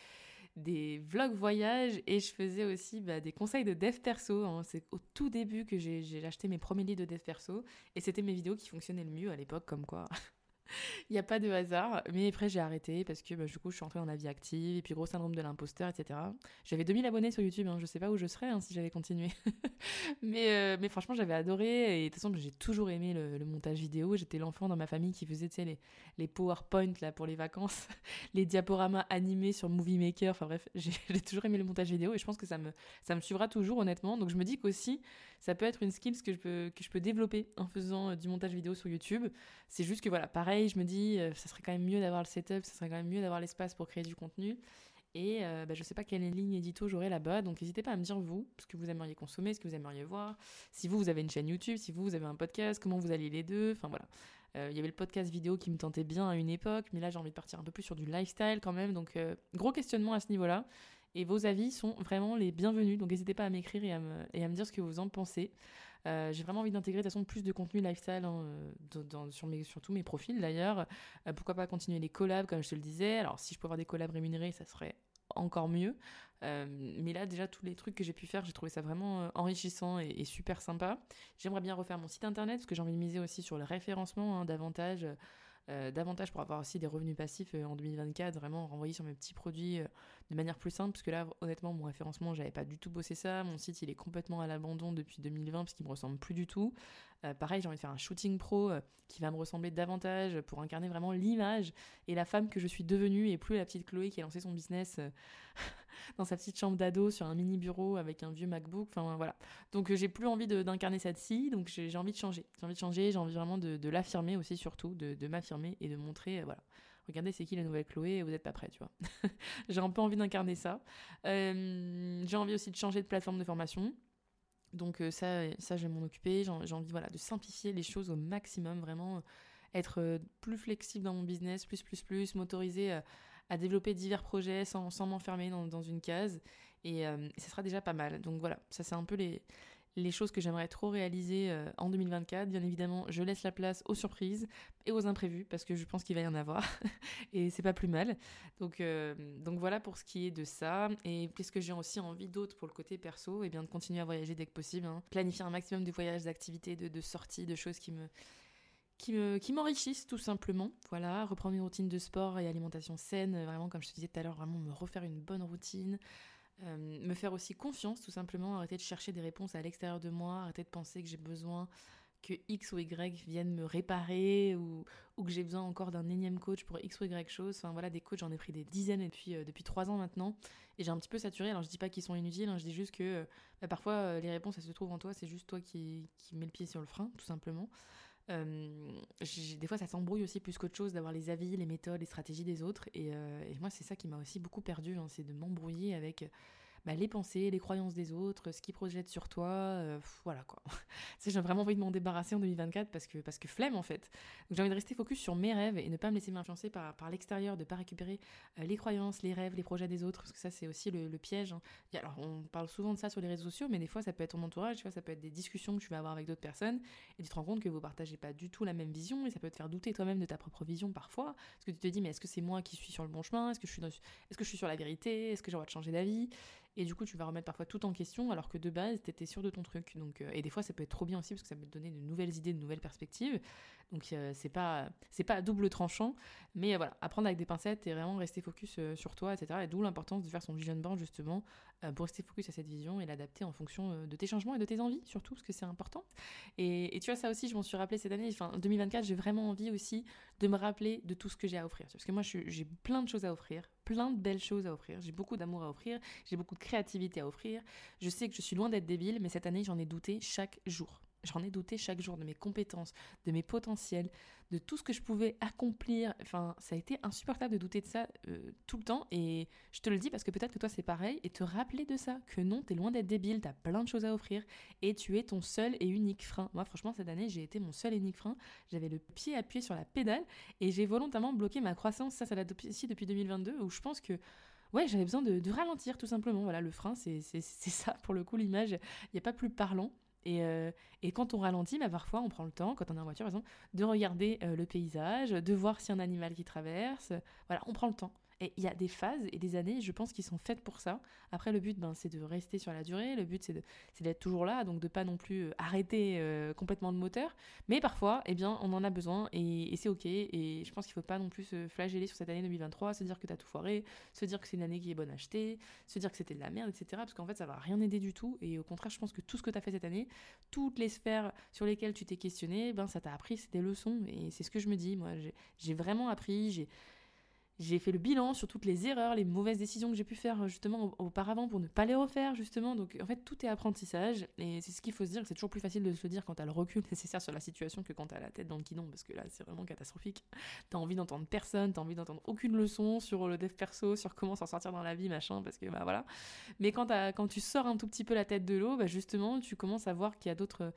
des vlogs voyages et je faisais aussi bah, des conseils de dev perso. Hein. C'est au tout début que j'ai acheté mes premiers livres de dev perso et c'était mes vidéos qui fonctionnaient le mieux à l'époque, comme quoi Il n'y a pas de hasard. Mais après, j'ai arrêté parce que bah, du coup, je suis entrée la vie active et puis gros syndrome de l'imposteur, etc. J'avais 2000 abonnés sur YouTube. Hein. Je sais pas où je serais hein, si j'avais continué. mais, euh, mais franchement, j'avais adoré. Et de toute façon, j'ai toujours aimé le, montage vidéo. J'étais l'enfant dans ma famille qui faisait les, les PowerPoint là, pour les vacances, les diaporamas animés sur Movie Maker. Enfin bref, j'ai toujours aimé le montage vidéo et je pense que ça me, ça me suivra toujours, honnêtement. Donc je me dis qu'aussi, ça peut être une skill que je peux, que je peux développer en faisant euh, du montage vidéo sur YouTube. C'est juste que voilà, pareil, je me dis, euh, ça serait quand même mieux d'avoir le setup, ça serait quand même mieux d'avoir l'espace pour créer du contenu. Et euh, bah, je ne sais pas quelle ligne édito j'aurai là-bas, donc n'hésitez pas à me dire vous, ce que vous aimeriez consommer, ce que vous aimeriez voir, si vous, vous avez une chaîne YouTube, si vous, vous avez un podcast, comment vous alliez les deux, enfin voilà. Il y avait le podcast vidéo qui me tentait bien à une époque, mais là j'ai envie de partir un peu plus sur du lifestyle quand même, donc gros questionnement à ce niveau-là. Et vos avis sont vraiment les bienvenus. Donc n'hésitez pas à m'écrire et à me dire ce que vous en pensez. Euh, j'ai vraiment envie d'intégrer de toute façon plus de contenu lifestyle dans, sur, mes, sur tous mes profils d'ailleurs. Euh, pourquoi pas continuer les collabs comme je te le disais. Alors si je peux avoir des collabs rémunérés, ça serait encore mieux. Euh, mais là, déjà, tous les trucs que j'ai pu faire, j'ai trouvé ça vraiment enrichissant et, super sympa. J'aimerais bien refaire mon site internet parce que j'ai envie de miser aussi sur le référencement hein, davantage. davantage pour avoir aussi des revenus passifs en 2024, vraiment renvoyer sur mes petits produits de manière plus simple, parce que là, honnêtement, mon référencement, j'avais pas du tout bossé ça. Mon site, il est complètement à l'abandon depuis 2020, parce qu'il me ressemble plus du tout. Euh, pareil, j'ai envie de faire un shooting pro euh, qui va me ressembler davantage pour incarner vraiment l'image et la femme que je suis devenue, et plus la petite Chloé qui a lancé son business euh, dans sa petite chambre d'ado sur un mini bureau avec un vieux MacBook. Enfin voilà. Donc j'ai plus envie d'incarner cette ci donc j'ai envie de changer. J'ai envie de changer, j'ai envie vraiment de, l'affirmer aussi, surtout, de, de m'affirmer et de montrer, voilà regardez c'est qui la nouvelle Chloé vous n'êtes pas prêt, tu vois. j'ai un peu envie d'incarner ça. Euh, j'ai envie aussi de changer de plateforme de formation. Donc euh, ça, ça je vais m'en occuper. J'ai envie voilà, de simplifier les choses au maximum, vraiment être euh, plus flexible dans mon business, plus, plus, plus, m'autoriser à développer divers projets sans, sans m'enfermer dans, dans, une case. Et, ça sera déjà pas mal. Donc voilà, ça c'est un peu les, les choses que j'aimerais trop réaliser euh, en 2024. Bien évidemment, je laisse la place aux surprises et aux imprévus parce que je pense qu'il va y en avoir et c'est pas plus mal. Donc, euh, donc voilà pour ce qui est de ça. Et qu'est-ce que j'ai aussi envie d'autre pour le côté perso? Et eh bien de continuer à voyager dès que possible, hein. planifier un maximum de voyages, d'activités, de, sorties, de choses qui me qui me qui m'enrichissent tout simplement. Voilà, reprendre une routine de sport et alimentation saine, vraiment comme je te disais tout à l'heure, vraiment me refaire une bonne routine. Euh, me faire aussi confiance, tout simplement, arrêter de chercher des réponses à l'extérieur de moi, arrêter de penser que j'ai besoin que X ou Y viennent me réparer ou, que j'ai besoin encore d'un énième coach pour X ou Y chose. Enfin voilà, des coachs, j'en ai pris des dizaines depuis, euh, depuis trois ans maintenant et j'ai un petit peu saturé. Alors je dis pas qu'ils sont inutiles, hein, je dis juste que euh, bah, parfois les réponses elles se trouvent en toi, c'est juste toi qui, qui mets le pied sur le frein, tout simplement. Des fois, ça s'embrouille aussi plus qu'autre chose d'avoir les avis, les méthodes, les stratégies des autres. Et, moi, c'est ça qui m'a aussi beaucoup perdu, hein, c'est de m'embrouiller avec bah, les pensées, les croyances des autres, ce qu'ils projettent sur toi, euh, voilà quoi. j'ai vraiment envie de m'en débarrasser en 2024 parce que, parce que flemme en fait. Donc j'ai envie de rester focus sur mes rêves et ne pas me laisser m'influencer par, par l'extérieur, de pas récupérer euh, les croyances, les rêves, les projets des autres, parce que ça c'est aussi le, piège. Hein. alors on parle souvent de ça sur les réseaux sociaux, mais des fois ça peut être ton entourage, tu vois, ça peut être des discussions que tu vas avoir avec d'autres personnes et tu te rends compte que vous partagez pas du tout la même vision et ça peut te faire douter toi-même de ta propre vision parfois, parce que tu te dis mais est-ce que c'est moi qui suis sur le bon chemin, est-ce que je suis est-ce que je suis sur la vérité, est-ce que j'ai le droit de changer d'avis? Et du coup, tu vas remettre parfois tout en question alors que de base, tu étais sûr de ton truc. Donc, euh, et des fois, ça peut être trop bien aussi parce que ça peut te donner de nouvelles idées, de nouvelles perspectives. Donc, euh, c'est pas c'est pas à double tranchant. Mais euh, voilà, apprendre avec des pincettes et vraiment rester focus sur toi, etc. Et d'où l'importance de faire son vision board justement pour rester focus à cette vision et l'adapter en fonction de tes changements et de tes envies surtout parce que c'est important. Et, et, tu vois, ça aussi, je m'en suis rappelé cette année. Enfin, 2024, j'ai vraiment envie aussi de me rappeler de tout ce que j'ai à offrir. Parce que moi, j'ai plein de choses à offrir plein de belles choses à offrir, j'ai beaucoup d'amour à offrir, j'ai beaucoup de créativité à offrir. Je sais que je suis loin d'être débile, mais cette année, j'en ai douté chaque jour. J'en ai douté chaque jour de mes compétences, de mes potentiels, de tout ce que je pouvais accomplir. Enfin, ça a été insupportable de douter de ça euh, tout le temps. Et je te le dis parce que peut-être que toi c'est pareil. Et te rappeler de ça, que non, t'es loin d'être débile, t'as plein de choses à offrir. Et tu es ton seul et unique frein. Moi, franchement, cette année, j'ai été mon seul et unique frein. J'avais le pied appuyé sur la pédale et j'ai volontairement bloqué ma croissance. Ça, ça date aussi depuis 2022 où je pense que ouais, j'avais besoin de, de, ralentir tout simplement. Voilà, le frein, c'est ça pour le coup, l'image. Il n'y a pas plus parlant. Euh, et, quand on ralentit, bah, parfois on prend le temps, quand on est en voiture par exemple, de regarder euh, le paysage, de voir s'il y a un animal qui traverse. Voilà, on prend le temps. Et il y a des phases et des années, je pense, qui sont faites pour ça. Après, le but, ben, c'est de rester sur la durée. Le but, c'est d'être toujours là, donc de pas non plus euh, arrêter euh, complètement le moteur. Mais parfois, eh bien, on en a besoin et, c'est OK. Et je pense qu'il faut pas non plus se flageller sur cette année 2023, se dire que tu as tout foiré, se dire que c'est une année qui est bonne à acheter, se dire que c'était de la merde, etc. Parce qu'en fait, ça va rien aider du tout. Et au contraire, je pense que tout ce que tu as fait cette année, toutes les sphères sur lesquelles tu t'es questionné, ben, ça t'a appris, c'est des leçons. Et c'est ce que je me dis. Moi, j'ai vraiment appris. J'ai j'ai fait le bilan sur toutes les erreurs, les mauvaises décisions que j'ai pu faire justement auparavant pour ne pas les refaire justement. Donc en fait tout est apprentissage et c'est ce qu'il faut se dire. C'est toujours plus facile de se dire quand t'as le recul nécessaire sur la situation que quand t'as la tête dans le guidon parce que là c'est vraiment catastrophique. T'as envie d'entendre personne, t'as envie d'entendre aucune leçon sur le dev perso, sur comment s'en sortir dans la vie machin parce que bah voilà. Mais quand, quand tu sors un tout petit peu la tête de l'eau, bah justement tu commences à voir qu'il y a d'autres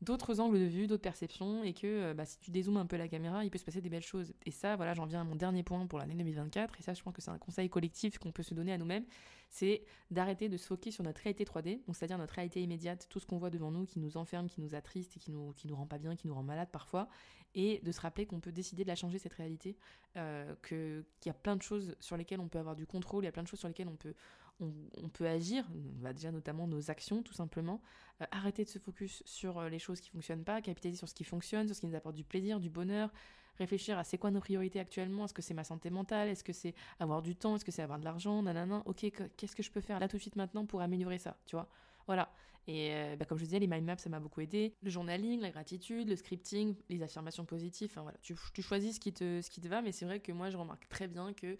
d'autres angles de vue, d'autres perceptions, et que euh, bah, si tu dézoomes un peu la caméra, il peut se passer des belles choses. Et ça, voilà, j'en viens à mon dernier point pour l'année 2024, et ça, je pense que c'est un conseil collectif qu'on peut se donner à nous-mêmes, c'est d'arrêter de se focaliser sur notre réalité 3D, donc c'est-à-dire notre réalité immédiate, tout ce qu'on voit devant nous, qui nous enferme, qui nous attriste et qui nous, qui nous rend pas bien, qui nous rend malade parfois, et de se rappeler qu'on peut décider de la changer, cette réalité, euh, qu'il y a plein de choses sur lesquelles on peut avoir du contrôle, il y a plein de choses sur lesquelles on peut, on, peut agir, bah déjà notamment nos actions tout simplement, euh, arrêter de se focus sur euh, les choses qui fonctionnent pas, capitaliser sur ce qui fonctionne, sur ce qui nous apporte du plaisir, du bonheur, réfléchir à c'est quoi nos priorités actuellement, est-ce que c'est ma santé mentale, est-ce que c'est avoir du temps, est-ce que c'est avoir de l'argent, nanana, ok, qu'est-ce que je peux faire là tout de suite maintenant pour améliorer ça, tu vois? Voilà. Et euh, bah, comme je disais, les mind maps, ça m'a beaucoup aidé. Le journaling, la gratitude, le scripting, les affirmations positives. Voilà, tu, tu choisis ce qui, te, ce qui te va, mais c'est vrai que moi, je remarque très bien que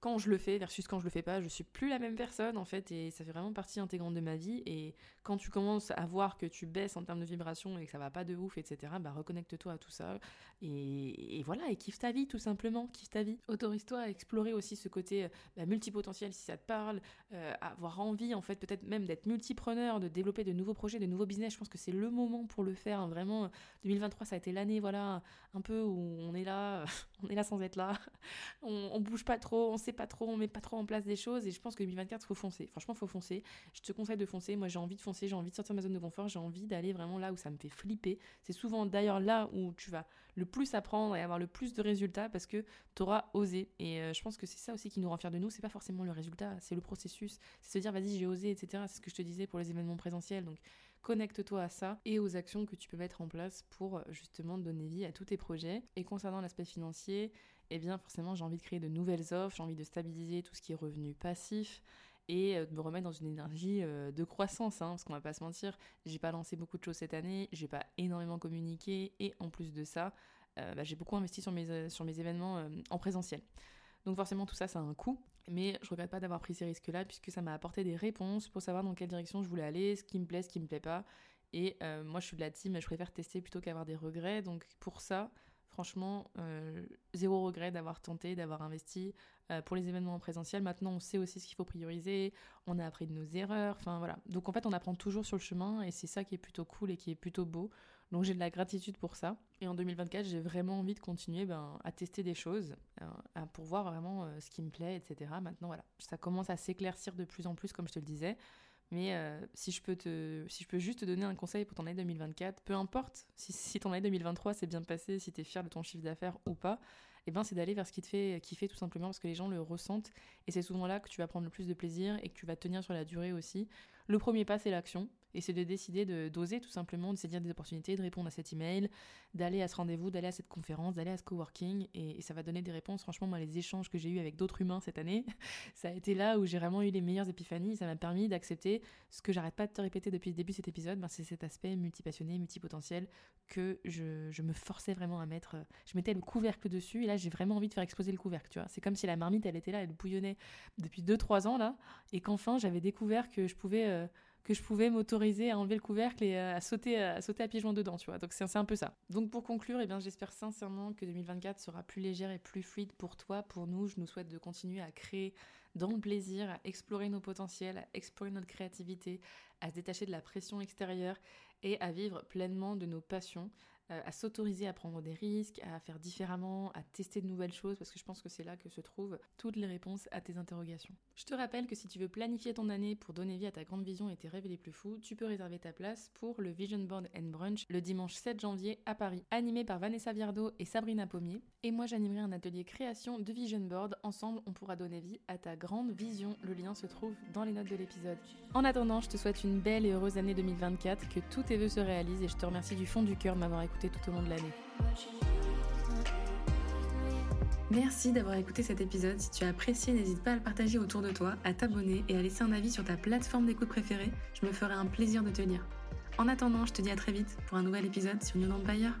quand je le fais versus quand je le fais pas, je suis plus la même personne en fait et ça fait vraiment partie intégrante de ma vie. Et quand tu commences à voir que tu baisses en termes de vibration et que ça va pas de ouf etc bah reconnecte-toi à tout ça. Et, voilà et kiffe ta vie tout simplement. Kiffe ta vie. Autorise-toi à explorer aussi ce côté bah, multipotentiel si ça te parle euh, avoir envie en fait peut-être même d'être multipreneur de développer de nouveaux projets de nouveaux business. Je pense que c'est le moment pour le faire hein. vraiment 2023 ça a été l'année voilà un peu où on est là on est là sans être là. On, on bouge pas trop on pas trop, on met pas trop en place des choses et je pense que 2024 faut foncer. Franchement, faut foncer. Je te conseille de foncer. Moi, j'ai envie de foncer, j'ai envie de sortir de ma zone de confort, j'ai envie d'aller vraiment là où ça me fait flipper. C'est souvent d'ailleurs là où tu vas le plus apprendre et avoir le plus de résultats parce que tu auras osé. Et euh, je pense que c'est ça aussi qui nous rend fiers de nous. C'est pas forcément le résultat, c'est le processus. C'est se dire, vas-y, j'ai osé, etc. C'est ce que je te disais pour les événements présentiels. Donc, connecte-toi à ça et aux actions que tu peux mettre en place pour justement donner vie à tous tes projets. Et concernant l'aspect financier, eh bien forcément j'ai envie de créer de nouvelles offres, j'ai envie de stabiliser tout ce qui est revenu passif et euh, de me remettre dans une énergie euh, de croissance, hein, parce qu'on va pas se mentir, j'ai pas lancé beaucoup de choses cette année, j'ai pas énormément communiqué et en plus de ça, euh, bah, j'ai beaucoup investi sur mes, événements en présentiel. Donc forcément tout ça ça a un coût, mais je regrette pas d'avoir pris ces risques-là puisque ça m'a apporté des réponses pour savoir dans quelle direction je voulais aller, ce qui me plaît, ce qui me plaît pas. Et moi je suis de la team, je préfère tester plutôt qu'avoir des regrets. Donc pour ça, Franchement, euh, zéro regret d'avoir tenté, d'avoir investi euh, pour les événements en présentiel. Maintenant, on sait aussi ce qu'il faut prioriser, on a appris de nos erreurs, enfin voilà. Donc en fait, on apprend toujours sur le chemin et c'est ça qui est plutôt cool et qui est plutôt beau. Donc j'ai de la gratitude pour ça. Et en 2024, j'ai vraiment envie de continuer ben, à tester des choses, euh, pour voir vraiment ce qui me plaît, etc. Maintenant, voilà, ça commence à s'éclaircir de plus en plus, comme je te le disais. Mais euh, si, je peux te, si je peux juste te donner un conseil pour ton année 2024, peu importe si, ton année 2023 s'est bien passé, si tu es fier de ton chiffre d'affaires ou pas, eh ben, c'est d'aller vers ce qui te fait kiffer tout simplement parce que les gens le ressentent et c'est souvent là que tu vas prendre le plus de plaisir et que tu vas tenir sur la durée aussi. Le premier pas, c'est l'action et c'est de décider de d'oser tout simplement, de saisir des opportunités, de répondre à cet email, d'aller à ce rendez-vous, d'aller à cette conférence, d'aller à ce coworking et, et ça va donner des réponses. Franchement, moi, les échanges que j'ai eus avec d'autres humains cette année, ça a été là où j'ai vraiment eu les meilleures épiphanies. Ça m'a permis d'accepter ce que j'arrête pas de te répéter depuis le début de cet épisode, ben, c'est cet aspect multipassionné, multipotentiel que je, je, me forçais vraiment à mettre. Je mettais le couvercle dessus et là, j'ai vraiment envie de faire exploser le couvercle. Tu vois, c'est comme si la marmite, elle était là, elle bouillonnait depuis 2-3 ans là, et qu'enfin j'avais découvert que je pouvais euh, que je pouvais m'autoriser à enlever le couvercle et à sauter, à sauter à pieds joints dedans, tu vois. Donc c'est un peu ça. Donc pour conclure, eh bien, j'espère sincèrement que 2024 sera plus légère et plus fluide pour toi, pour nous. Je nous souhaite de continuer à créer dans le plaisir, à explorer nos potentiels, à explorer notre créativité, à se détacher de la pression extérieure et à vivre pleinement de nos passions, euh, à s'autoriser à prendre des risques, à faire différemment, à tester de nouvelles choses, parce que je pense que c'est là que se trouvent toutes les réponses à tes interrogations. Je te rappelle que si tu veux planifier ton année pour donner vie à ta grande vision et tes rêves les plus fous, tu peux réserver ta place pour le Vision Board and Brunch le dimanche 7 janvier à Paris, animé par Vanessa Viardo et Sabrina Pommier. Et moi j'animerai un atelier création de Vision Board. Ensemble, on pourra donner vie à ta grande vision. Le lien se trouve dans les notes de l'épisode. En attendant, je te souhaite une belle et heureuse année 2024, que tous tes vœux se réalisent et je te remercie du fond du cœur de m'avoir écouté tout au long de l'année. Merci d'avoir écouté cet épisode. Si tu as apprécié, n'hésite pas à le partager autour de toi, à t'abonner et à laisser un avis sur ta plateforme d'écoute préférée. Je me ferai un plaisir de te lire. En attendant, je te dis à très vite pour un nouvel épisode sur New Empire.